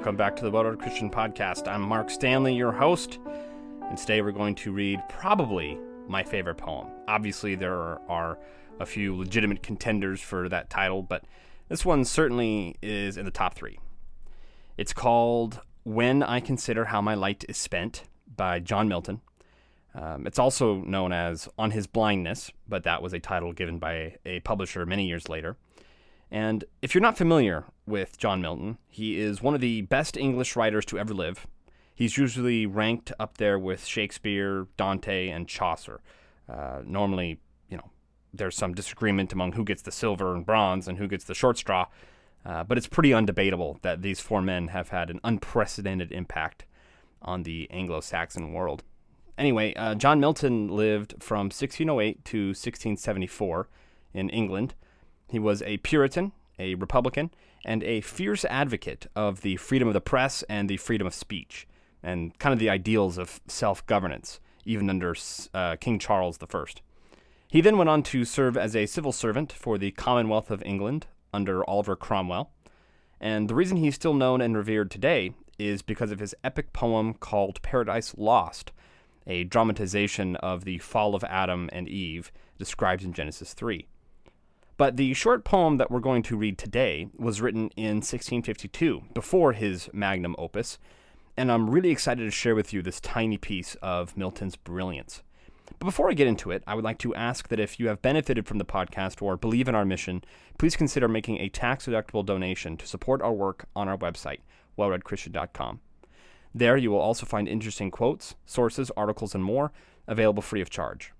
welcome back to the Read Christian Podcast. I'm Mark Stanley, your host, and today we're going to read probably my favorite poem. Obviously, there are a few legitimate contenders for that title, but this one certainly is in the top three. It's called When I Consider How My Light is Spent by John Milton. Um, it's also known as On His Blindness, but that was a title given by a publisher many years later. And if you're not familiar with John Milton, he is one of the best English writers to ever live. He's usually ranked up there with Shakespeare, Dante, and Chaucer. Uh, normally, you know, there's some disagreement among who gets the silver and bronze and who gets the short straw, uh, but it's pretty undebatable that these four men have had an unprecedented impact on the Anglo Saxon world. Anyway, uh, John Milton lived from 1608 to 1674 in England. He was a Puritan, a Republican, and a fierce advocate of the freedom of the press and the freedom of speech, and kind of the ideals of self governance, even under uh, King Charles I. He then went on to serve as a civil servant for the Commonwealth of England under Oliver Cromwell. And the reason he's still known and revered today is because of his epic poem called Paradise Lost, a dramatization of the fall of Adam and Eve described in Genesis 3. But the short poem that we're going to read today was written in 1652, before his magnum opus, and I'm really excited to share with you this tiny piece of Milton's brilliance. But before I get into it, I would like to ask that if you have benefited from the podcast or believe in our mission, please consider making a tax deductible donation to support our work on our website, wellreadchristian.com. There you will also find interesting quotes, sources, articles, and more available free of charge.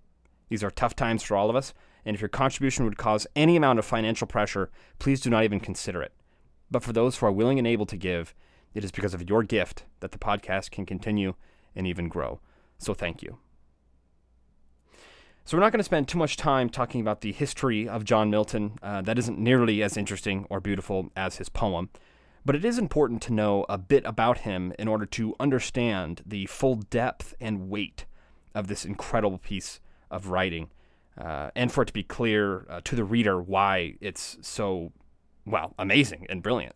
These are tough times for all of us, and if your contribution would cause any amount of financial pressure, please do not even consider it. But for those who are willing and able to give, it is because of your gift that the podcast can continue and even grow. So thank you. So, we're not going to spend too much time talking about the history of John Milton. Uh, that isn't nearly as interesting or beautiful as his poem. But it is important to know a bit about him in order to understand the full depth and weight of this incredible piece of writing uh, and for it to be clear uh, to the reader why it's so, well, amazing and brilliant.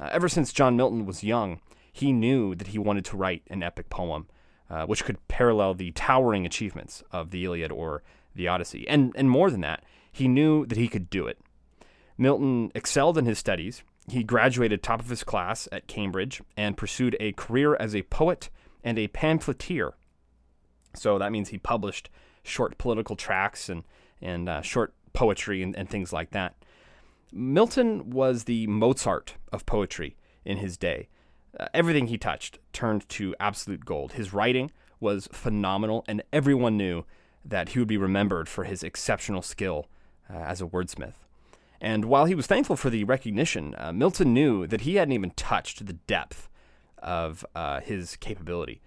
Uh, ever since John Milton was young, he knew that he wanted to write an epic poem uh, which could parallel the towering achievements of the Iliad or the Odyssey. And, and more than that, he knew that he could do it. Milton excelled in his studies. He graduated top of his class at Cambridge and pursued a career as a poet and a pamphleteer. So that means he published short political tracts and and uh, short poetry and, and things like that. Milton was the Mozart of poetry in his day. Uh, everything he touched turned to absolute gold. His writing was phenomenal, and everyone knew that he would be remembered for his exceptional skill uh, as a wordsmith. And while he was thankful for the recognition, uh, Milton knew that he hadn't even touched the depth of uh, his capability.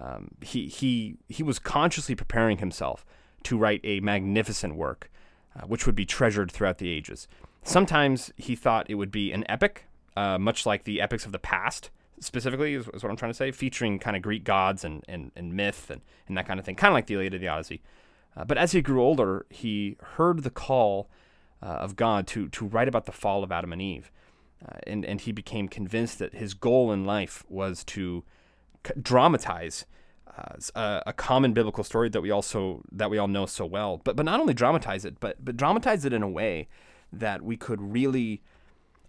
Um, he, he, he was consciously preparing himself to write a magnificent work, uh, which would be treasured throughout the ages. Sometimes he thought it would be an epic, uh, much like the epics of the past, specifically, is, is, what I'm trying to say, featuring kind of Greek gods and, and, and myth and, and that kind of thing, kind of like the Iliad and the Odyssey. Uh, but as he grew older, he heard the call uh, of God to, to write about the fall of Adam and Eve. Uh, and, and he became convinced that his goal in life was to dramatize uh, a, a, common biblical story that we also that we all know so well. But but not only dramatize it, but but dramatize it in a way that we could really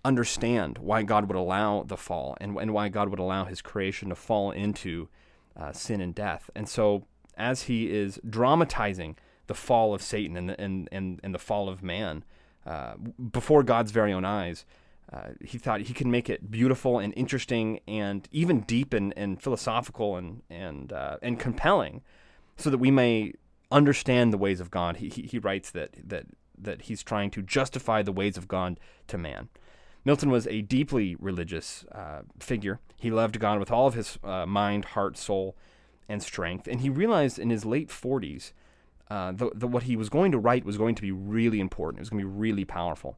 understand why God would allow the fall and and why God would allow His creation to fall into uh, sin and death. And so as he is dramatizing the fall of Satan and the, and, and, and the fall of man uh, before God's very own eyes, uh, he thought he could make it beautiful and interesting and even deep and, and philosophical and and uh, and compelling, so that we may understand the ways of God. He, he, he writes that that that he's trying to justify the ways of God to man. Milton was a deeply religious uh, figure. He loved God with all of his uh, mind, heart, soul, and strength. And he realized in his late 40s uh, that what he was going to write was going to be really important. It was going to be really powerful.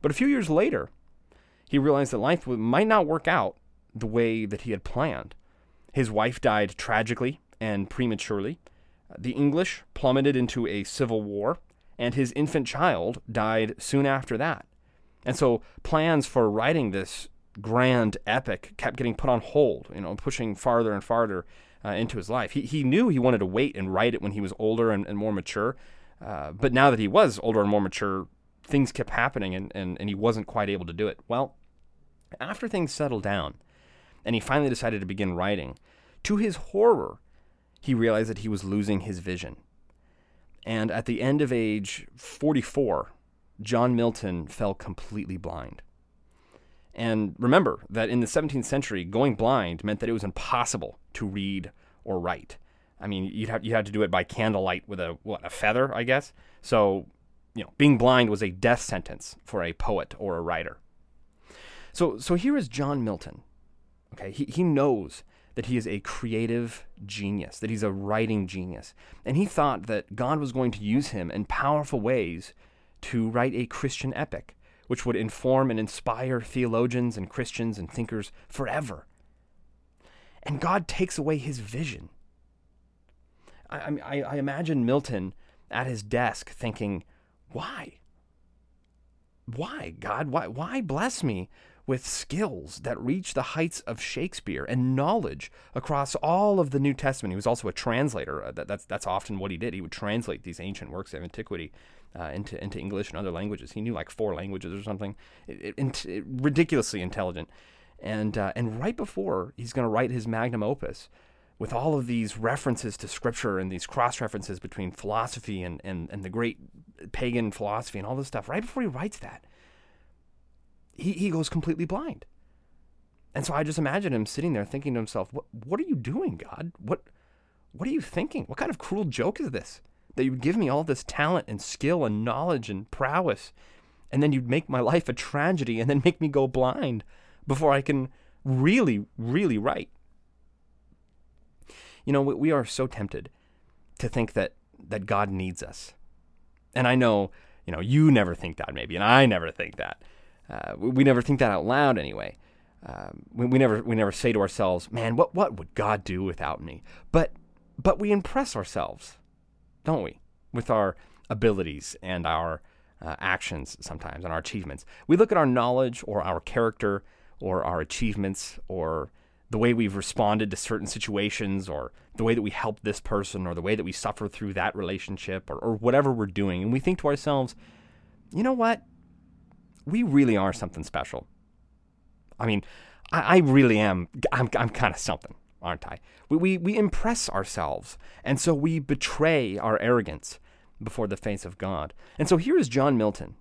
But a few years later, he realized that life might not work out the way that he had planned. His wife died tragically and prematurely. The English plummeted into a civil war, and his infant child died soon after that. And so plans for writing this grand epic kept getting put on hold, you know, pushing farther and farther uh, into his life. He, he knew he wanted to wait and write it when he was older and, and more mature. Uh, but now that he was older and more mature, things kept happening and, and, and he wasn't quite able to do it. Well, after things settled down and he finally decided to begin writing, to his horror, he realized that he was losing his vision. And at the end of age 44, John Milton fell completely blind. And remember that in the 17th century, going blind meant that it was impossible to read or write. I mean, you'd have, you had to do it by candlelight with a what a feather, I guess. So, you know, being blind was a death sentence for a poet or a writer. So, so here is John Milton. Okay, he, he knows that he is a creative genius, that he's a writing genius. And he thought that God was going to use him in powerful ways to write a Christian epic which would inform and inspire theologians and Christians and thinkers forever. And God takes away his vision. I, I, I imagine Milton at his desk thinking, why? Why, God? Why, why bless me with skills that reach the heights of Shakespeare and knowledge across all of the New Testament? He was also a translator. Uh, that, that's, that's often what he did. He would translate these ancient works of antiquity uh, into into English and other languages. He knew like four languages or something. It, it, it, ridiculously intelligent. And uh, and right before he's going to write his magnum opus, with all of these references to scripture and these cross references between philosophy and, and, and the great pagan philosophy and all this stuff, right before he writes that, he, he goes completely blind. And so I just imagine him sitting there thinking to himself, what, what are you doing, God? What, what are you thinking? What kind of cruel joke is this? that you would give me all this talent and skill and knowledge and prowess, and then you'd make my life a tragedy and then make me go blind before I can really, really write. You know, we are so tempted to think that that God needs us, and I know, you know, you never think that maybe, and I never think that. Uh, we, never think that out loud anyway. Um, we, we never we never say to ourselves, "Man, what what would God do without me?" But but we impress ourselves don't we? With our abilities and our uh, actions sometimes and our achievements. We look at our knowledge or our character or our achievements or the way we've responded to certain situations or the way that we help this person or the way that we suffer through that relationship or, or whatever we're doing. And we think to ourselves, you know what? We really are something special. I mean, I, I really am. I'm, I'm kind of something aren't I? We, we, we impress ourselves, and so we betray our arrogance before the face of God. And so here is John Milton,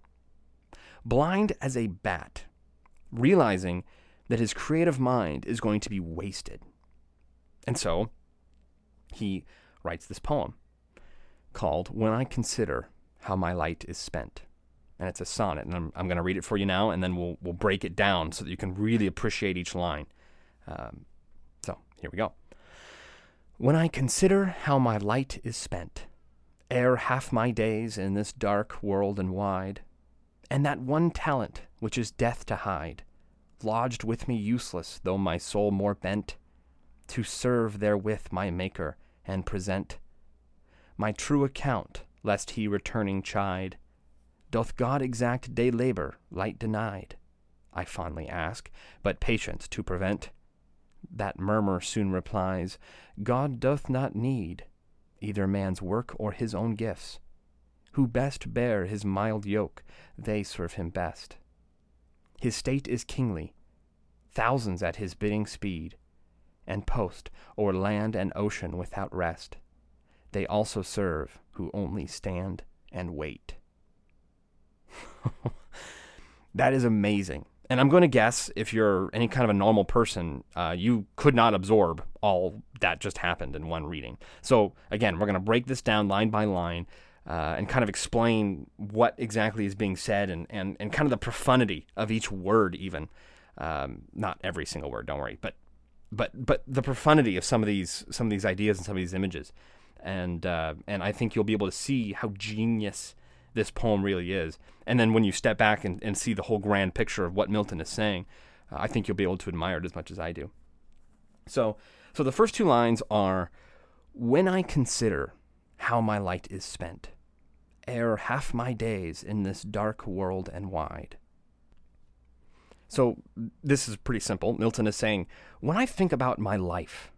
blind as a bat, realizing that his creative mind is going to be wasted. And so he writes this poem called When I Consider How My Light is Spent. And it's a sonnet, and I'm, I'm going to read it for you now, and then we'll, we'll break it down so that you can really appreciate each line. Um, so here we go. When I consider how my light is spent, ere half my days in this dark world and wide, and that one talent which is death to hide, lodged with me useless, though my soul more bent, to serve therewith my Maker and present my true account, lest he returning chide, doth God exact day labor, light denied? I fondly ask, but patience to prevent. That murmur soon replies, God doth not need either man's work or his own gifts. Who best bear his mild yoke, they serve him best. His state is kingly, thousands at his bidding speed, and post o'er land and ocean without rest. They also serve who only stand and wait. that is amazing. And I'm going to guess if you're any kind of a normal person, uh, you could not absorb all that just happened in one reading. So, again, we're going to break this down line by line uh, and kind of explain what exactly is being said and, and, and kind of the profundity of each word, even. Um, not every single word, don't worry, but but but the profundity of some of these some of these ideas and some of these images, and uh, and I think you'll be able to see how genius this poem really is. And then when you step back and, and see the whole grand picture of what Milton is saying, uh, I think you'll be able to admire it as much as I do. So, so the first two lines are When I consider how my light is spent, ere half my days in this dark world and wide. So this is pretty simple. Milton is saying, when I think about my life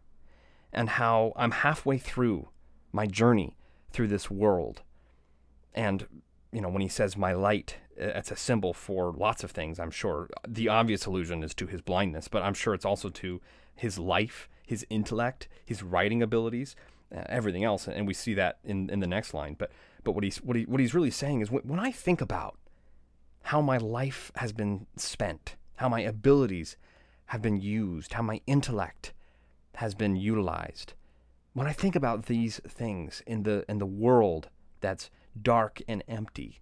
and how I'm halfway through my journey through this world, and you know, when he says my light, it's a symbol for lots of things, I'm sure. The obvious allusion is to his blindness, but I'm sure it's also to his life, his intellect, his writing abilities, uh, everything else. And we see that in, in the next line. But, but what, he's, what, he, what he's really saying is when, when I think about how my life has been spent, how my abilities have been used, how my intellect has been utilized, when I think about these things in the, in the world that's dark and empty,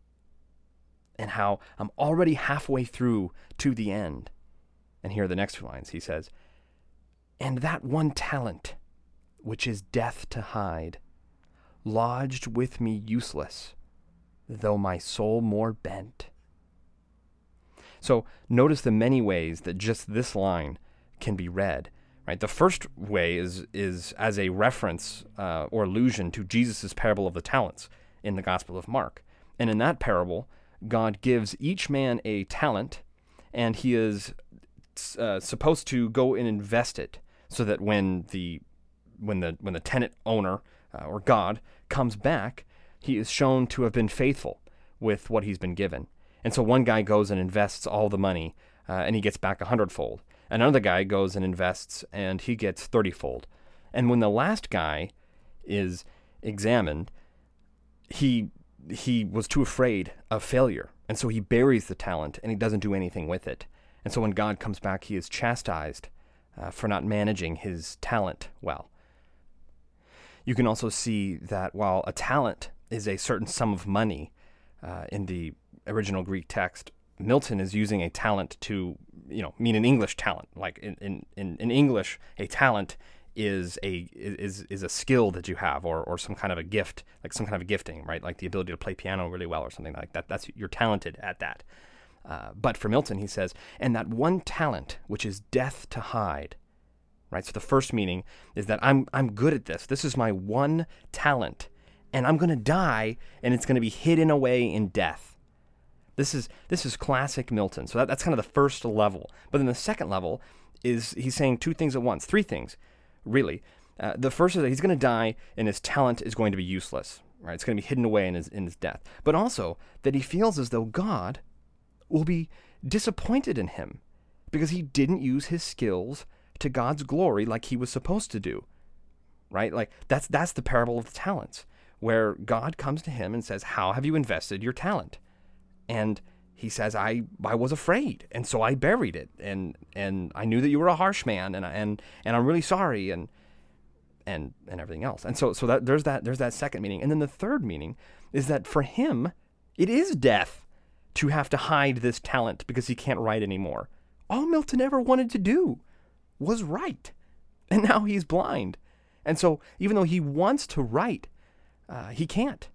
and how I'm already halfway through to the end. And here are the next two lines. He says, And that one talent, which is death to hide, lodged with me useless, though my soul more bent. So notice the many ways that just this line can be read. Right. The first way is is as a reference uh, or allusion to Jesus' parable of the talents in the Gospel of Mark. And in that parable, God gives each man a talent, and he is uh, supposed to go and invest it, so that when the when the when the tenant owner uh, or God comes back, he is shown to have been faithful with what he's been given. And so one guy goes and invests all the money, uh, and he gets back a hundredfold. Another guy goes and invests, and he gets thirtyfold. And when the last guy is examined, he he was too afraid of failure, and so he buries the talent and he doesn't do anything with it. And so when God comes back, he is chastised uh, for not managing his talent well. You can also see that while a talent is a certain sum of money uh, in the original Greek text, Milton is using a talent to, you know, mean an English talent. Like in, in, in, English, a talent is a is is a skill that you have or or some kind of a gift like some kind of a gifting right? Like the ability to play piano really well or something like that. That's you're talented at that. Uh, but for milton he says and that one talent which is death to hide right? So the first meaning is that i'm i'm good at this. This is my one talent and i'm going to die and it's going to be hidden away in death. This is this is classic milton. So that, that's kind of the first level. But then the second level is he's saying two things at once three things really. Uh, the first is that he's going to die and his talent is going to be useless, right? It's going to be hidden away in his, in his death. But also that he feels as though God will be disappointed in him because he didn't use his skills to God's glory like he was supposed to do. Right? Like that's that's the parable of the talents where God comes to him and says, "How have you invested your talent?" And he says, "I I was afraid, and so I buried it, and and I knew that you were a harsh man, and and and I'm really sorry, and and and everything else." And so so that there's that there's that second meaning, and then the third meaning is that for him, it is death to have to hide this talent because he can't write anymore. All Milton ever wanted to do was write, and now he's blind, and so even though he wants to write, uh, he can't,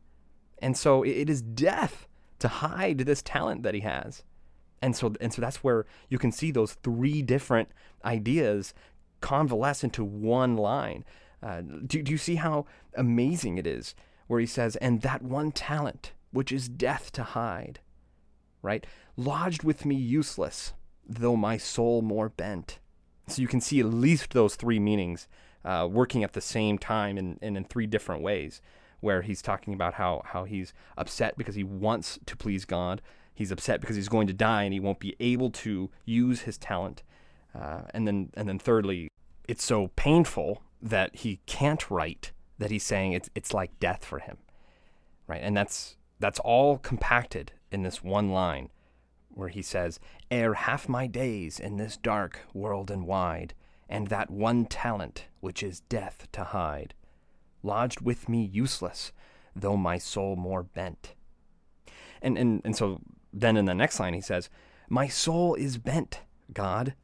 and so it, it is death to hide this talent that he has. And so and so that's where you can see those three different ideas convalesce into one line. Uh, do, do you see how amazing it is? Where he says, and that one talent, which is death to hide, right? Lodged with me useless, though my soul more bent. So you can see at least those three meanings uh, working at the same time and, and in three different ways where he's talking about how, how he's upset because he wants to please God. He's upset because he's going to die and he won't be able to use his talent. Uh, and then and then thirdly, it's so painful that he can't write that he's saying it's it's like death for him. Right? And that's that's all compacted in this one line where he says, Ere half my days in this dark world and wide, and that one talent which is death to hide lodged with me useless, though my soul more bent. And, and, and so then in the next line he says, My soul is bent, God.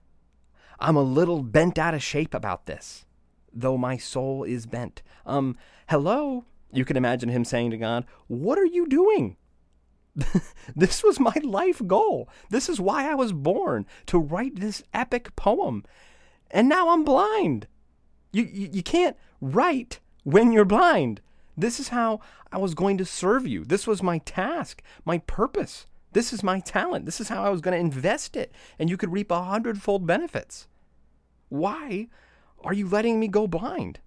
I'm a little bent out of shape about this, though my soul is bent. Um, hello? You can imagine him saying to God, What are you doing? this was my life goal. This is why I was born, to write this epic poem. And now I'm blind. You, you, you can't write when you're blind. This is how I was going to serve you. This was my task, my purpose This is my talent. This is how I was going to invest it. And you could reap a hundredfold benefits. Why are you letting me go blind?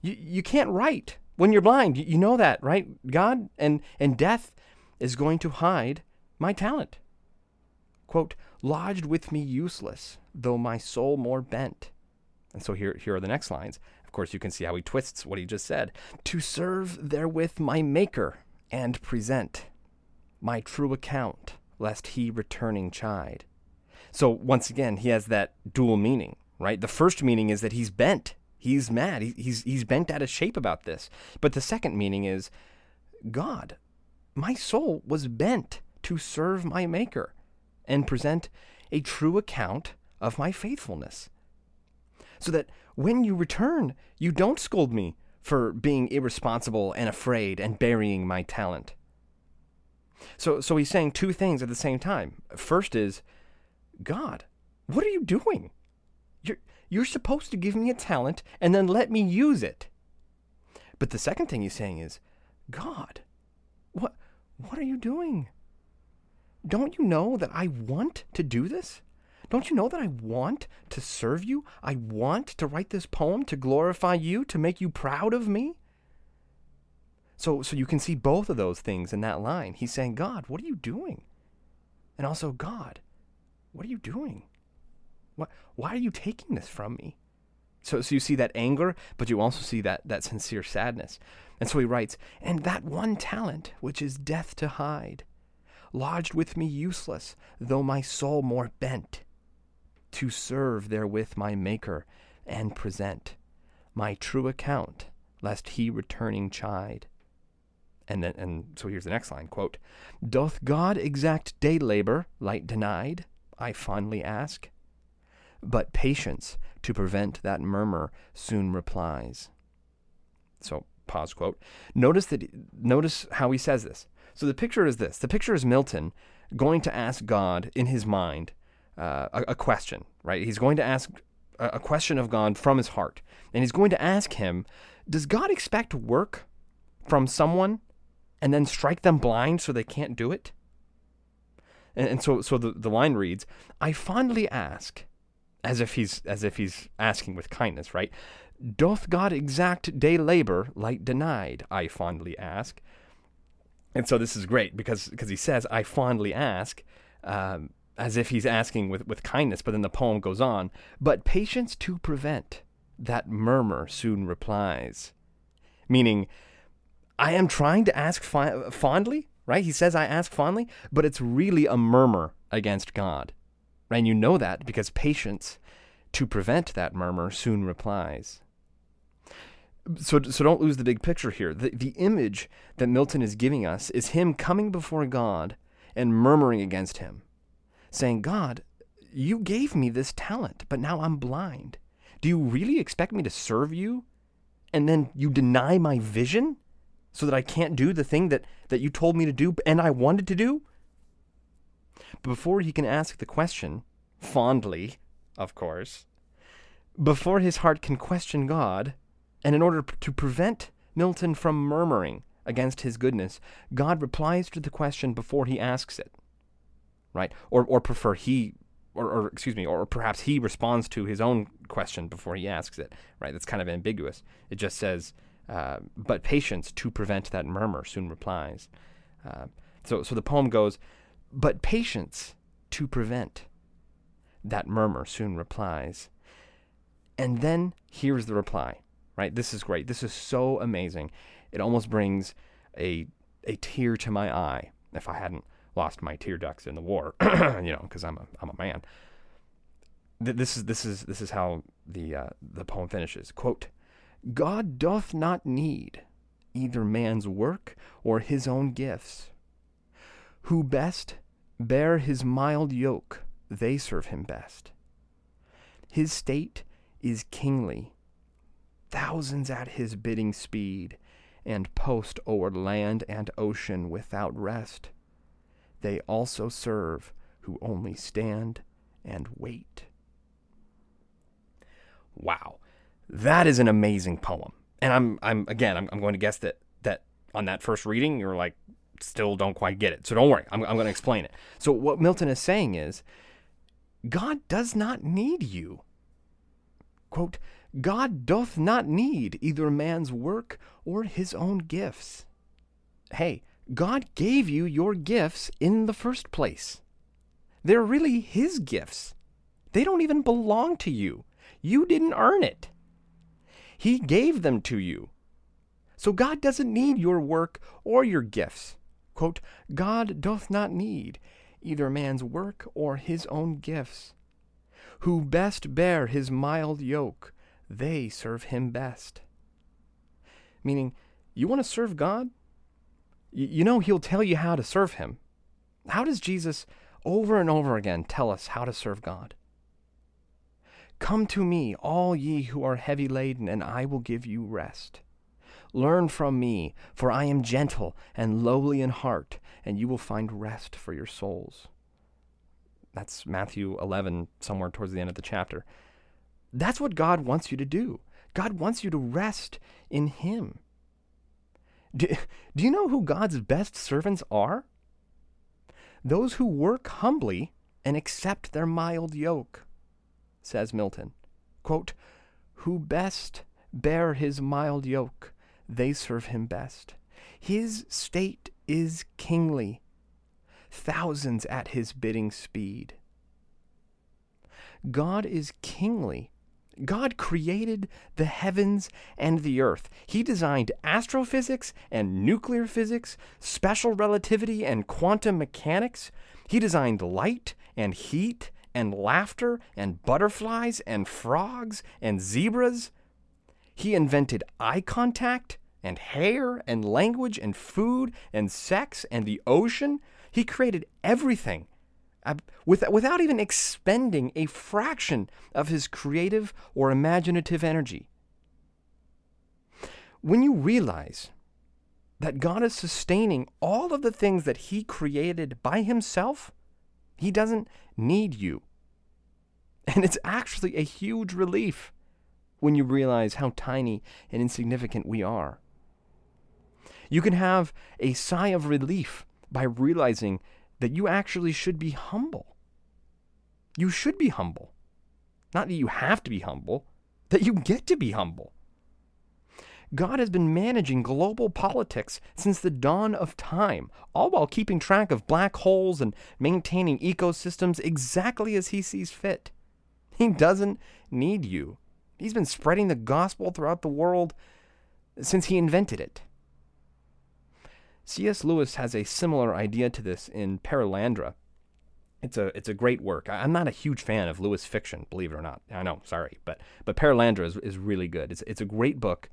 You, you can't write when you're blind. You, you know that, right? God and, and death is going to hide my talent. Quote, lodged with me useless, though my soul more bent. And so here, here are the next lines. Of course, you can see how he twists what he just said. To serve therewith my Maker and present my true account, lest he returning chide. So once again, he has that dual meaning, right? The first meaning is that he's bent. He's mad. He's, he's bent out of shape about this. But the second meaning is God, my soul was bent to serve my Maker and present a true account of my faithfulness. So that when you return, you don't scold me for being irresponsible and afraid and burying my talent. So, so he's saying two things at the same time. First is, God, what are you doing? You're, you're supposed to give me a talent and then let me use it. But the second thing he's saying is, God, what, what are you doing? Don't you know that I want to do this? Don't you know that I want to serve you? I want to write this poem to glorify you, to make you proud of me? So, so you can see both of those things in that line. He's saying, God, what are you doing? And also, God, what are you doing? What, why are you taking this from me? So, so you see that anger, but you also see that, that sincere sadness. And so he writes, And that one talent which is death to hide, lodged with me useless, though my soul more bent, to serve therewith my Maker and present my true account, lest he returning chide. And then, and so here's the next line quote, Doth God exact day labor, light denied? I fondly ask. But patience to prevent that murmur soon replies. So pause quote. Notice that notice how he says this. So the picture is this. The picture is Milton going to ask God in his mind uh, a, a, question, right? He's going to ask a, a question of God from his heart. And he's going to ask him, does God expect work from someone and then strike them blind so they can't do it? And, and so, so the, the line reads, I fondly ask, as if he's as if he's asking with kindness, right? Doth God exact day labor light denied? I fondly ask. And so this is great because because he says, I fondly ask, um, as if he's asking with, with kindness, but then the poem goes on, but patience to prevent, that murmur soon replies. Meaning, I am trying to ask fi- fondly, right? He says I ask fondly, but it's really a murmur against God. Right? And you know that because patience to prevent that murmur soon replies. So, so don't lose the big picture here. The, the image that Milton is giving us is him coming before God and murmuring against him, saying, God, you gave me this talent, but now I'm blind. Do you really expect me to serve you? And then you deny my vision? so that I can't do the thing that, that you told me to do and I wanted to do? But before he can ask the question, fondly, of course, before his heart can question God, and in order to prevent Milton from murmuring against his goodness, God replies to the question before he asks it. Right? Or, or prefer he, or, or excuse me, or perhaps he responds to his own question before he asks it. Right? That's kind of ambiguous. It just says, uh, but patience to prevent that murmur soon replies. Uh, so, so the poem goes, but patience to prevent that murmur soon replies. And then here's the reply, right? This is great. This is so amazing. It almost brings a, a tear to my eye if I hadn't lost my tear ducts in the war, you know, because I'm a, I'm a man. This is, this is, this is how the, uh, the poem finishes. Quote, God doth not need either man's work or his own gifts. Who best bear his mild yoke, they serve him best. His state is kingly, thousands at his bidding speed, and post o'er land and ocean without rest. They also serve who only stand and wait. Wow. That is an amazing poem. And I'm I'm again I'm, I'm going to guess that that on that first reading you're like still don't quite get it. So don't worry, I'm, I'm going to explain it. So, what Milton is saying is God does not need you. Quote, God doth not need either man's work or his own gifts. Hey, God gave you your gifts in the first place. They're really his gifts. They don't even belong to you. You didn't earn it. He gave them to you. So God doesn't need your work or your gifts. Quote, God doth not need either man's work or his own gifts. Who best bear his mild yoke, they serve him best. Meaning, you want to serve God? You know he'll tell you how to serve him. How does Jesus over and over again tell us how to serve God? Come to me, all ye who are heavy laden, and I will give you rest. Learn from me, for I am gentle and lowly in heart, and you will find rest for your souls. That's Matthew 11, somewhere towards the end of the chapter. That's what God wants you to do. God wants you to rest in Him. Do, do you know who God's best servants are? Those who work humbly and accept their mild yoke, says Milton. Quote, who best bear his mild yoke they serve him best. His state is kingly, thousands at his bidding speed. God is kingly. God created the heavens and the earth. He designed astrophysics and nuclear physics, special relativity and quantum mechanics. He designed light and heat and laughter and butterflies and frogs and zebras. He invented eye contact and hair and language and food and sex and the ocean. He created everything without even expending a fraction of his creative or imaginative energy. When you realize that God is sustaining all of the things that He created by Himself, He doesn't need you. And it's actually a huge relief when you realize how tiny and insignificant we are. You can have a sigh of relief by realizing that you actually should be humble. You should be humble. Not that you have to be humble, that you get to be humble. God has been managing global politics since the dawn of time, all while keeping track of black holes and maintaining ecosystems exactly as He sees fit. He doesn't need you. He's been spreading the gospel throughout the world since He invented it. C.S. Lewis has a similar idea to this in Perelandra. It's a it's a great work. I, am not a huge fan of Lewis fiction, believe it or not. I know, sorry, but but Perelandra is, is really good. It's it's a great book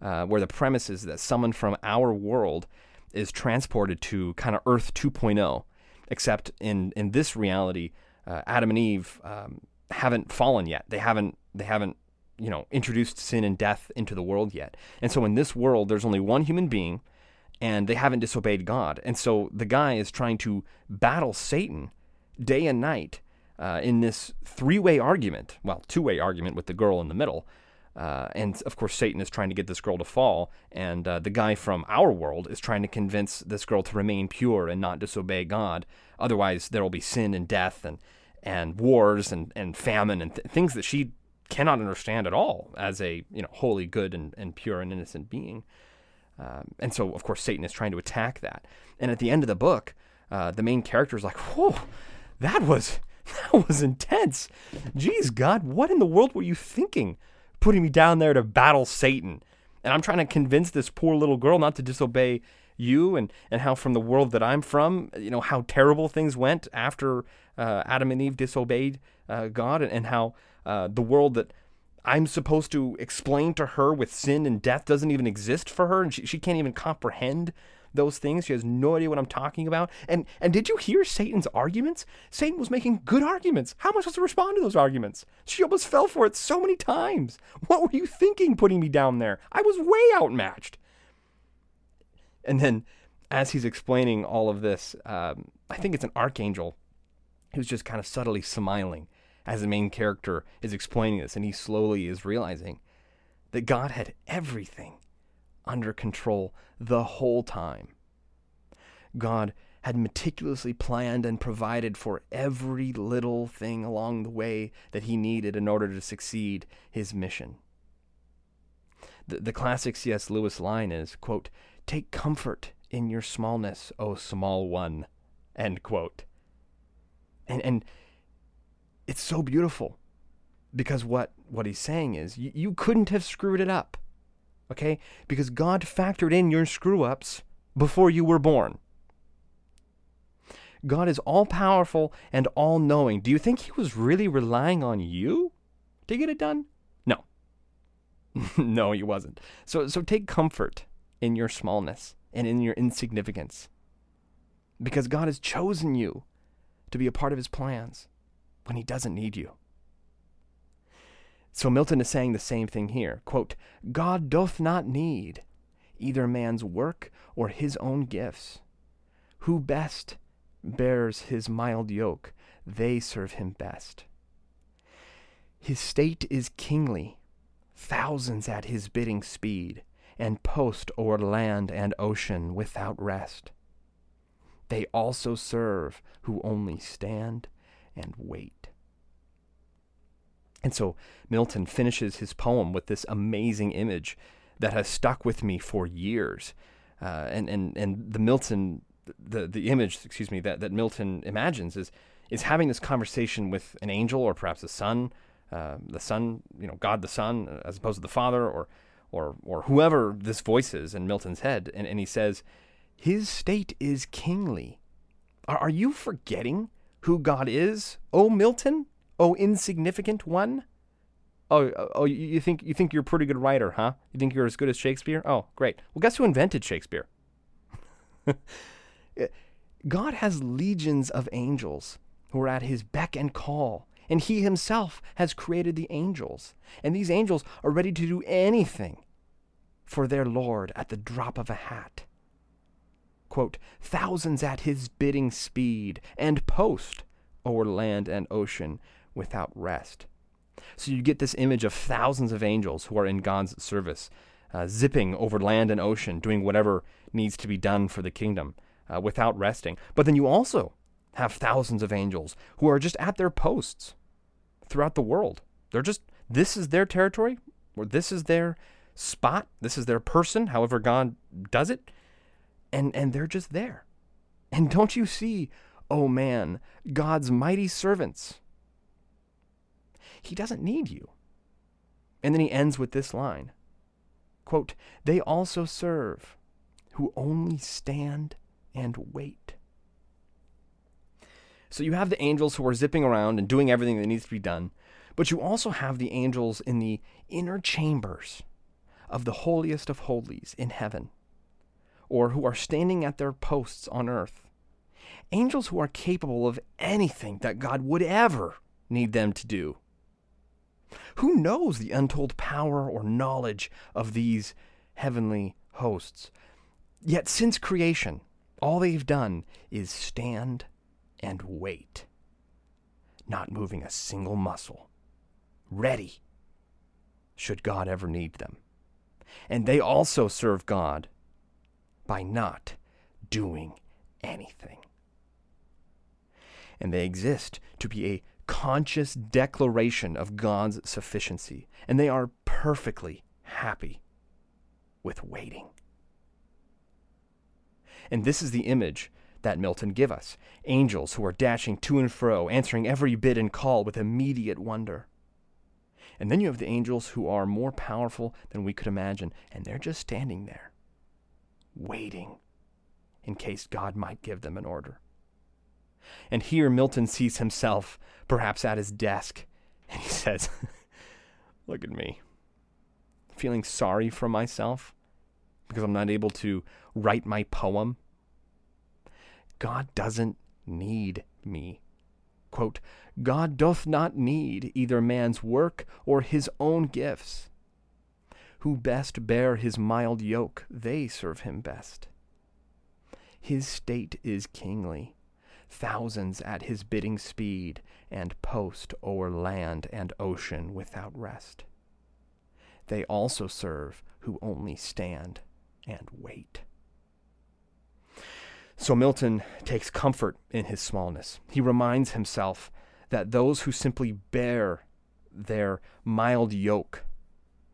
uh, where the premise is that someone from our world is transported to kind of Earth 2.0, except in in this reality, uh, Adam and Eve um, haven't fallen yet. They haven't they haven't you know introduced sin and death into the world yet. And so in this world, there's only one human being and they haven't disobeyed God. And so the guy is trying to battle Satan day and night uh, in this three way argument, well, two way argument with the girl in the middle. Uh, and of course, Satan is trying to get this girl to fall, and uh, the guy from our world is trying to convince this girl to remain pure and not disobey God. Otherwise, there will be sin and death and and wars and, and famine and th- things that she cannot understand at all as a you know holy, good, and, and pure and innocent being. Um, and so, of course, Satan is trying to attack that. And at the end of the book, uh, the main character is like, "Whoa, that was that was intense. Jeez, God, what in the world were you thinking, putting me down there to battle Satan?" And I'm trying to convince this poor little girl not to disobey you, and and how from the world that I'm from, you know, how terrible things went after uh, Adam and Eve disobeyed uh, God, and, and how uh, the world that I'm supposed to explain to her with sin and death doesn't even exist for her, and she, she can't even comprehend those things. She has no idea what I'm talking about. And and did you hear Satan's arguments? Satan was making good arguments. How am I supposed to respond to those arguments? She almost fell for it so many times. What were you thinking putting me down there? I was way outmatched. And then, as he's explaining all of this, um, I think it's an archangel who's just kind of subtly smiling as the main character is explaining this, and he slowly is realizing that God had everything under control the whole time. God had meticulously planned and provided for every little thing along the way that he needed in order to succeed his mission. The, the classic C.S. Lewis line is, quote, Take comfort in your smallness, O small one, end quote. And, and it's so beautiful because what, what he's saying is you, you couldn't have screwed it up, okay? Because God factored in your screw ups before you were born. God is all powerful and all knowing. Do you think he was really relying on you to get it done? No. no, he wasn't. So so take comfort in your smallness and in your insignificance. Because God has chosen you to be a part of his plans when he doesn't need you. So Milton is saying the same thing here. Quote, God doth not need either man's work or his own gifts. Who best bears his mild yoke, they serve him best. His state is kingly, thousands at his bidding speed, and post o'er land and ocean without rest. They also serve who only stand and wait. And so Milton finishes his poem with this amazing image that has stuck with me for years. Uh, and, and, and the Milton the the image, excuse me, that, that Milton imagines is is having this conversation with an angel or perhaps a son, uh, the son, you know, God the Son, as opposed to the Father, or or or whoever this voice is in Milton's head, and, and he says, His state is kingly. Are, are you forgetting who God is, O Milton, O insignificant one? Oh, oh, you think you think you're a pretty good writer, huh? You think you're as good as Shakespeare? Oh, great. Well, guess who invented Shakespeare? Eh, God has legions of angels who are at his beck and call, and he himself has created the angels. And these angels are ready to do anything for their Lord at the drop of a hat. Quote, thousands at his bidding speed and post o'er land and ocean without rest. So you get this image of thousands of angels who are in God's service, uh, zipping over land and ocean, doing whatever needs to be done for the kingdom uh, without resting. But then you also have thousands of angels who are just at their posts throughout the world. They're just, this is their territory, or this is their spot, this is their person, however God does it, and, and they're just there. And don't you see, oh man, God's mighty servants? He doesn't need you. And then he ends with this line quote, They also serve who only stand and wait. So you have the angels who are zipping around and doing everything that needs to be done, but you also have the angels in the inner chambers of the holiest of holies in heaven, or who are standing at their posts on earth. Angels who are capable of anything that God would ever need them to do. Who knows the untold power or knowledge of these heavenly hosts? Yet since creation, all they've done is stand and wait, not moving a single muscle, ready should God ever need them. And they also serve God by not doing anything. And they exist to be a conscious declaration of God's sufficiency, and they are perfectly happy with waiting. And this is the image that Milton give us angels who are dashing to and fro, answering every bid and call with immediate wonder. And then you have the angels who are more powerful than we could imagine, and they're just standing there, waiting in case God might give them an order. And here Milton sees himself, perhaps at his desk, and he says, Look at me, feeling sorry for myself because I'm not able to write my poem. God doesn't need me. Quote, God doth not need either man's work or his own gifts. Who best bear his mild yoke, they serve him best. His state is kingly, thousands at his bidding speed, and post o'er land and ocean without rest. They also serve who only stand and wait. So Milton takes comfort in his smallness. He reminds himself that those who simply bear their mild yoke,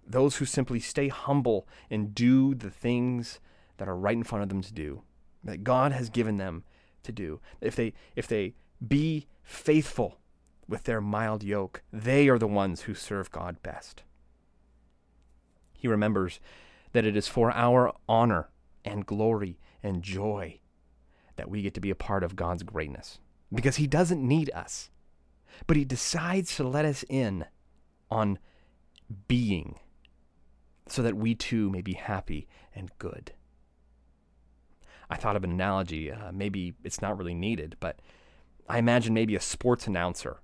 those who simply stay humble and do the things that are right in front of them to do, that God has given them to do, if they if they be faithful with their mild yoke, they are the ones who serve God best. He remembers that it is for our honor and glory and joy that we get to be a part of God's greatness because He doesn't need us, but He decides to let us in on being so that we too may be happy and good. I thought of an analogy. Uh, maybe it's not really needed, but I imagine maybe a sports announcer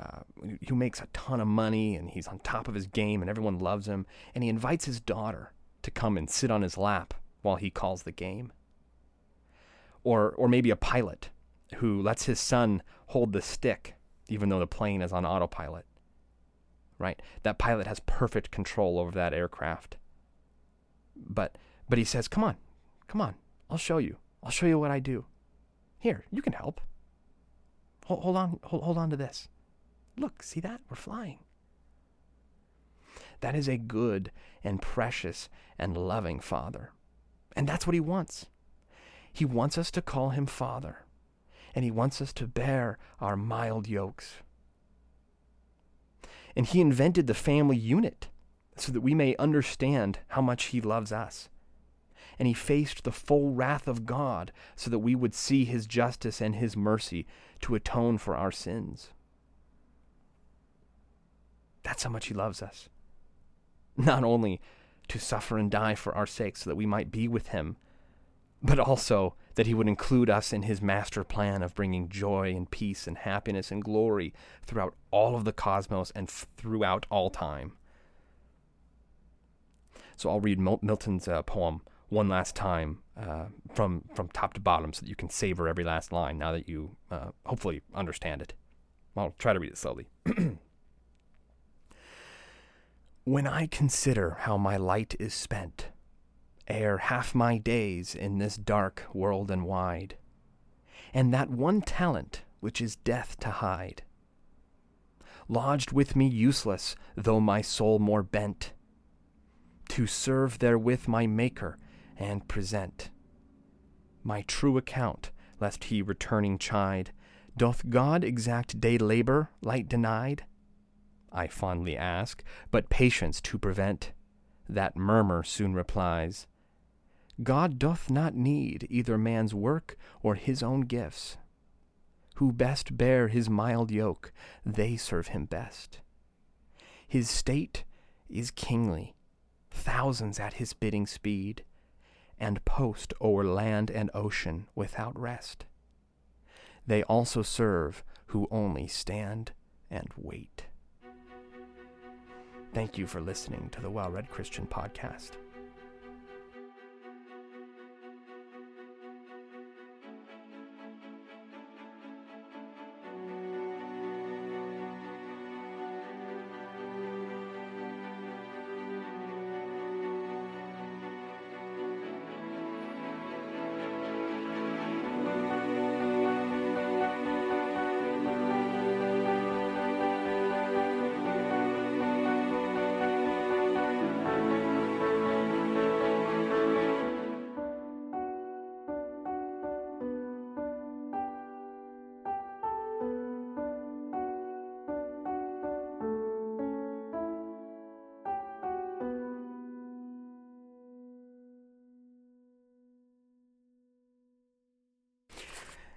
uh, who makes a ton of money and he's on top of his game and everyone loves him, and he invites his daughter to come and sit on his lap while he calls the game. Or, or maybe a pilot who lets his son hold the stick even though the plane is on autopilot. Right? That pilot has perfect control over that aircraft. But but he says, "Come on. Come on. I'll show you. I'll show you what I do. Here, you can help. Hold, hold on, hold, hold on to this. Look, see that? We're flying. That is a good and precious and loving Father. And that's what He wants. He wants us to call Him Father, and He wants us to bear our mild yokes. And He invented the family unit so that we may understand how much He loves us. And He faced the full wrath of God so that we would see His justice and His mercy to atone for our sins. That's how much He loves us. Not only to suffer and die for our sake so that we might be with Him, but also that He would include us in His master plan of bringing joy and peace and happiness and glory throughout all of the cosmos and f- throughout all time. So I'll read Milton's uh, poem one last time uh, from from top to bottom so that you can savor every last line now that you uh, hopefully understand it. I'll try to read it slowly. when I consider how my light is spent, ere half my days in this dark world and wide, and that one talent which is death to hide, lodged with me useless, though my soul more bent, to serve therewith my Maker and present my true account, lest he returning chide. Doth God exact day labor, light denied? I fondly ask, but patience to prevent. That murmur soon replies, God doth not need either man's work or his own gifts. Who best bear his mild yoke, they serve him best. His state is kingly, thousands at his bidding speed, and post o'er land and ocean without rest. They also serve who only stand and wait. Thank you for listening to the Well Read Christian Podcast.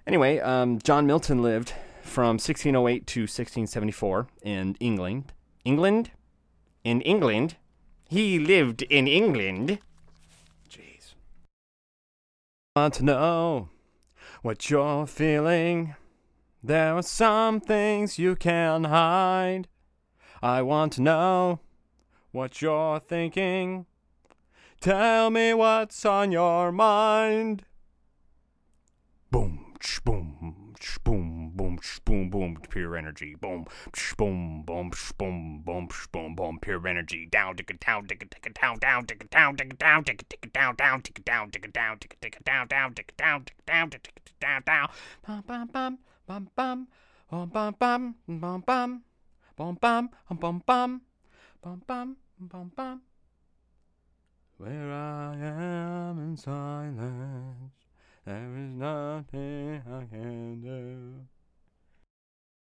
Anyway, um, John Milton lived from 1608 to 1674 in England. England? In England? He lived in England. Jeez. Want to know what you're feeling? There are some things you can hide. I want to know what you're thinking. Tell me what's on your mind. Boom boom, boom, boom, boom, pure energy. Boom, boom, boom, boom, boom, boom, boom, pure energy. Down, tick it down, tick it, tick it down, down, tick it down, tick it down, tick it, tick it down, down, tick it down, tick it down, tick it, tick it down, down, tick it down, tick it down, tick it down, down. Bum, bum, bum, bum, bum, bum, bum, bum, bum, bum, bum, bum, bum, bum, bum, bum, bum, bum. Where I am in silence, there is nothing I can do.